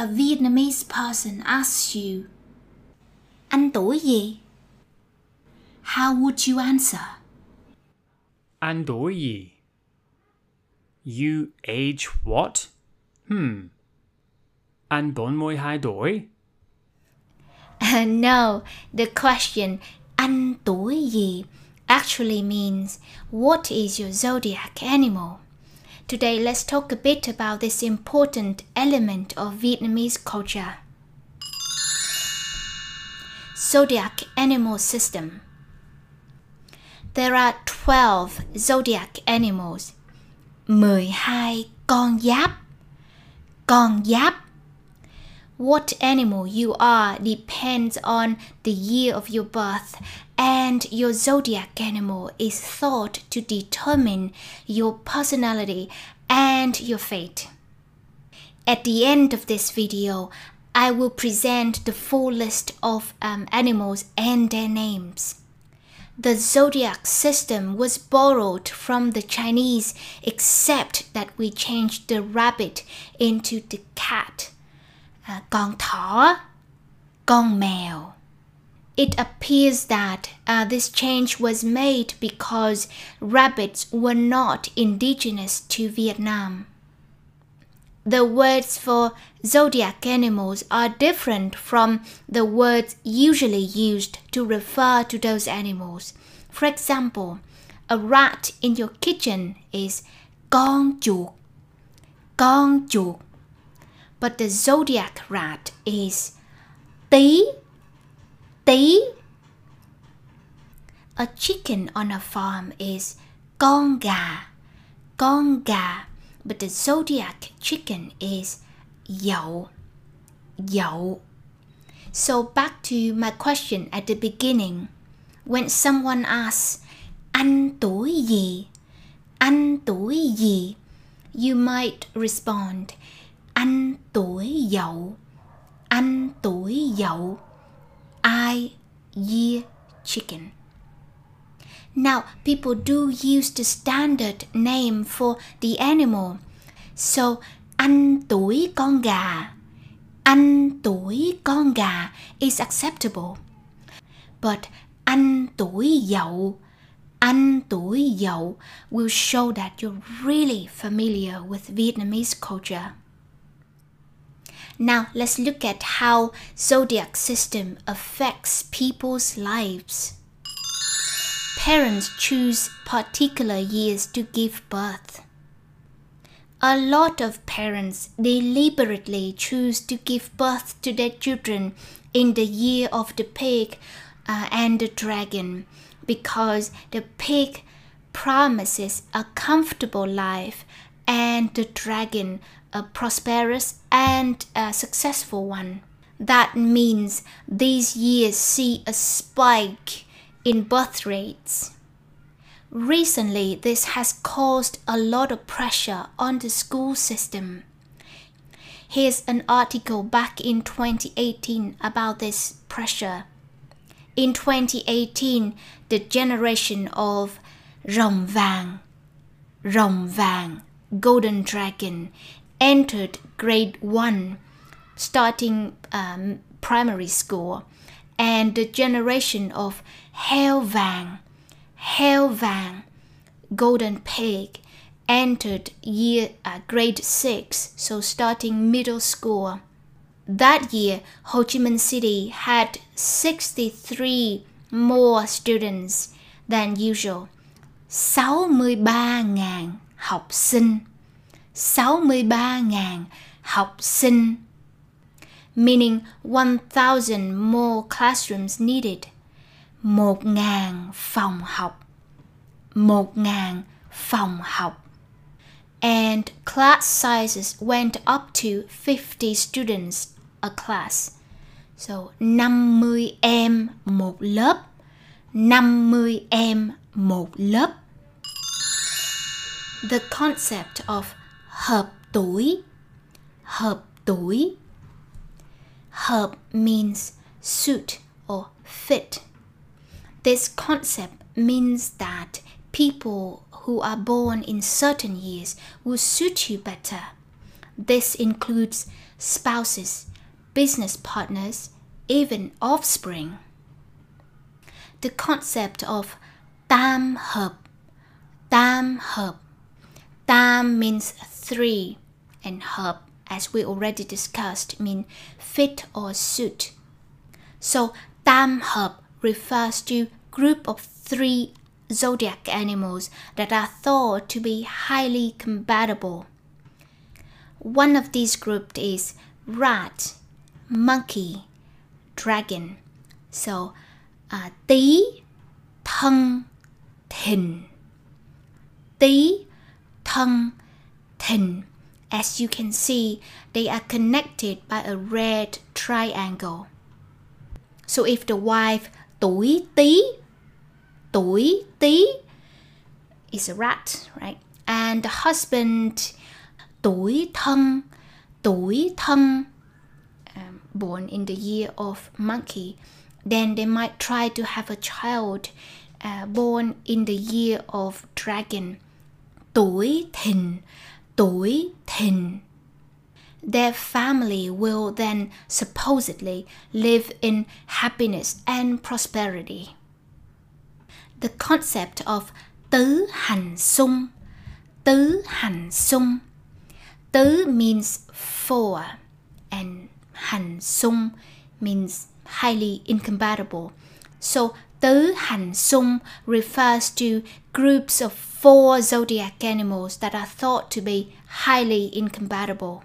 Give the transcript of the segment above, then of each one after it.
a Vietnamese person asks you, Anh tuổi gì? How would you answer? Anh tuổi gì? You age what? Hmm. Anh 42 tuổi? Uh, no, the question Anh tuổi gì actually means what is your zodiac animal? Today let's talk a bit about this important element of Vietnamese culture. Zodiac animal system. There are 12 zodiac animals. 12 con giáp. Con giáp. What animal you are depends on the year of your birth, and your zodiac animal is thought to determine your personality and your fate. At the end of this video, I will present the full list of um, animals and their names. The zodiac system was borrowed from the Chinese, except that we changed the rabbit into the cat. Uh, con mèo. It appears that uh, this change was made because rabbits were not indigenous to Vietnam. The words for zodiac animals are different from the words usually used to refer to those animals. For example, a rat in your kitchen is con chuột, con chuột. But the zodiac rat is tí, A chicken on a farm is con gà, con gà. But the zodiac chicken is dậu, dậu. So back to my question at the beginning. When someone asks, anh tuổi gì? Anh tuổi gì? You might respond, anh tuổi dậu. Anh tuổi dậu. I year chicken. Now, people do use the standard name for the animal. So, anh tuổi con gà. Anh tuổi con gà is acceptable. But anh tuổi dậu, anh tuổi dậu will show that you're really familiar with Vietnamese culture. Now let's look at how zodiac system affects people's lives. Parents choose particular years to give birth. A lot of parents deliberately choose to give birth to their children in the year of the pig uh, and the dragon because the pig promises a comfortable life and the dragon a prosperous and a successful one. That means these years see a spike in birth rates. Recently, this has caused a lot of pressure on the school system. Here's an article back in 2018 about this pressure. In 2018, the generation of rồng vàng, rồng vàng, golden dragon, entered grade 1, starting um, primary school, and the generation of heo vàng, heo vàng, golden pig, entered year uh, grade 6, so starting middle school. That year, Ho Chi Minh City had 63 more students than usual. 63.000 học sinh. 63.000 học sinh. Meaning 1,000 more classrooms needed. 1.000 phòng học. 1.000 phòng học. And class sizes went up to 50 students a class. So 50 em một lớp. 50 em một lớp. The concept of hợp tuổi. Hợp tuổi. Hợp means suit or fit. This concept means that people who are born in certain years will suit you better. This includes spouses, business partners, even offspring. The concept of tam hợp, tam hợp. Tam means three, and hợp, as we already discussed, mean fit or suit. So tam hợp refers to group of three zodiac animals that are thought to be highly compatible. One of these groups is rat, monkey, dragon. So, uh, tí, thân, thìn. Tí, thìn. As you can see, they are connected by a red triangle. So if the wife tuổi tí, tuổi tí is a rat, right? And the husband tuổi thân, tuổi thân, um, born in the year of monkey, then they might try to have a child uh, born in the year of dragon. Tuổi thìn, tuổi thìn. Their family will then supposedly live in happiness and prosperity. The concept of tứ hành xung, tứ hành xung. Tứ means four and hành xung means highly incompatible. So tứ hành xung refers to groups of four zodiac animals that are thought to be highly incompatible.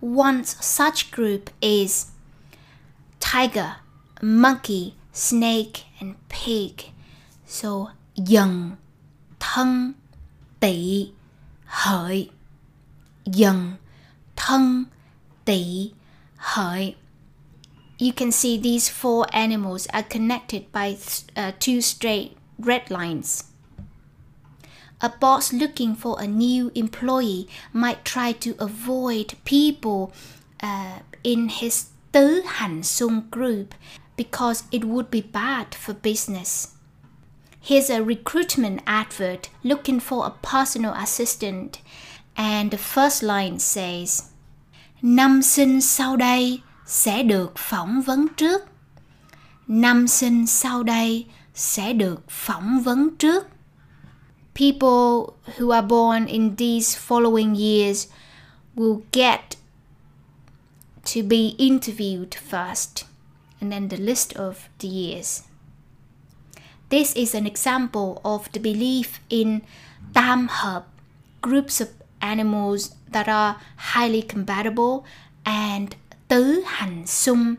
One such group is tiger, monkey, snake, and pig. So dần, thân, tỵ, hợi. Dần, thân, tỵ, hợi. You can see these four animals are connected by uh, two straight red lines. A boss looking for a new employee might try to avoid people uh, in his Tứ Hành Xung group because it would be bad for business. Here's a recruitment advert looking for a personal assistant, and the first line says, Năm sinh sau đây sẽ được phỏng vấn trước. Năm sinh sau đây sẽ được phỏng vấn trước. People who are born in these following years will get to be interviewed first, and then the list of the years. This is an example of the belief in tam hợp, groups of animals that are highly compatible, and tứ hành xung,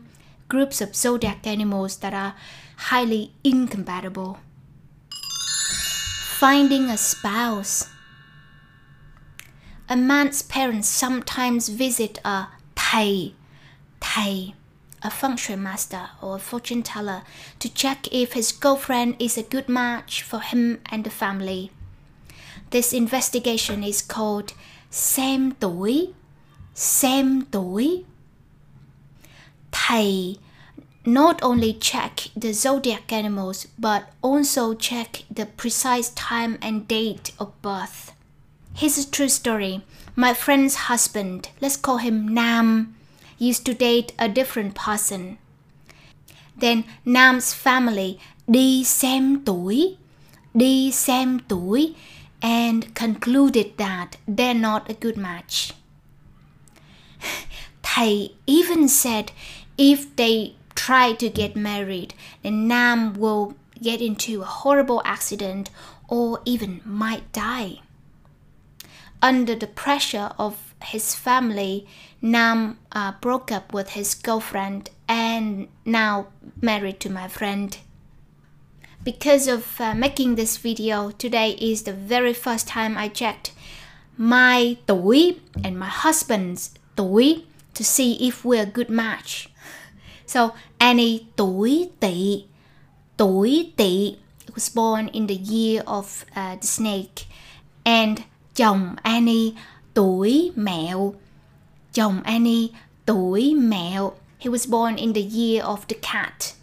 groups of zodiac animals that are highly incompatible. Finding a spouse. A man's parents sometimes visit a thầy, thầy, a feng shui master or a fortune teller to check if his girlfriend is a good match for him and the family. This investigation is called xem tuổi, xem tuổi. Thầy not only check the zodiac animals but also check the precise time and date of birth. Here's a true story. My friend's husband, let's call him Nam, used to date a different person. Then Nam's family đi xem tuổi, đi xem tuổi, and concluded that they're not a good match. Thầy even said if they try to get married, then Nam will get into a horrible accident or even might die. Under the pressure of his family, Nam uh, broke up with his girlfriend and now married to my friend. Because of uh, making this video, today is the very first time I checked my tuổi and my husband's tuổi to see if we're a good match. So Annie tuổi tỵ, tuổi tỵ was born in the year of uh, the snake, and chồng Annie tuổi mẹo, chồng Annie tuổi mẹo. He was born in the year of the cat.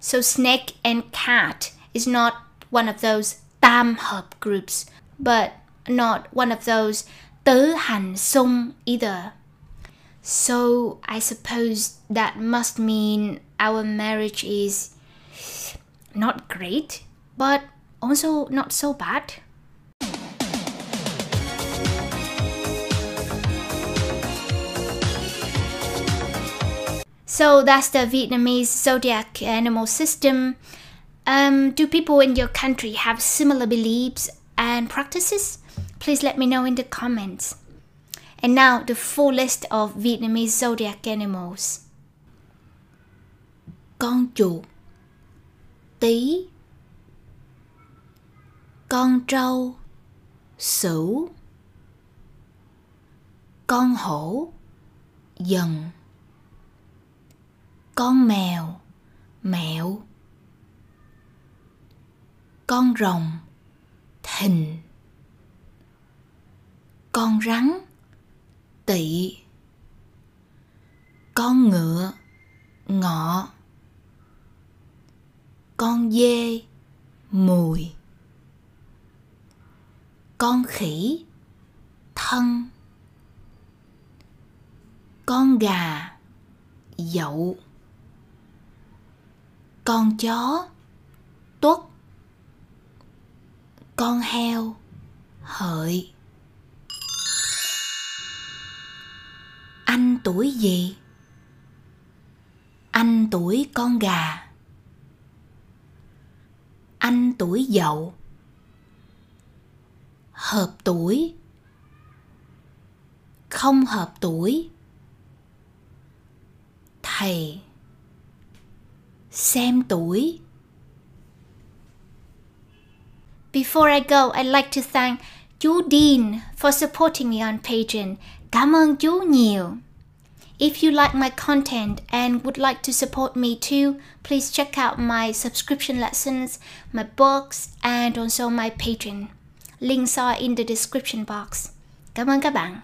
So snake and cat is not one of those tam hợp groups, but not one of those tứ hành xung either. So I suppose that must mean our marriage is not great, but also not so bad. So that's the Vietnamese zodiac animal system. Um, do people in your country have similar beliefs and practices? Please let me know in the comments. And now the full list of Vietnamese zodiac animals. Con chuột, Tý, Con trâu, Sửu, Con hổ, Dần, Con mèo, Mẹo, Con rồng, Thìn, Con rắn Tỵ. Con ngựa, Ngọ. Con dê, mùi. Con khỉ, thân. Con gà, dậu. Con chó, tuất. Con heo, hợi. Tuổi gì? Anh tuổi con gà. Anh tuổi dậu. Hợp tuổi. Không hợp tuổi. Thầy xem tuổi. Before I go, I'd like to thank chú Dean for supporting me on Patreon. Cảm ơn chú nhiều. If you like my content and would like to support me too, please check out my subscription lessons, my books, and also my Patreon. Links are in the description box. Cảm ơn các bạn.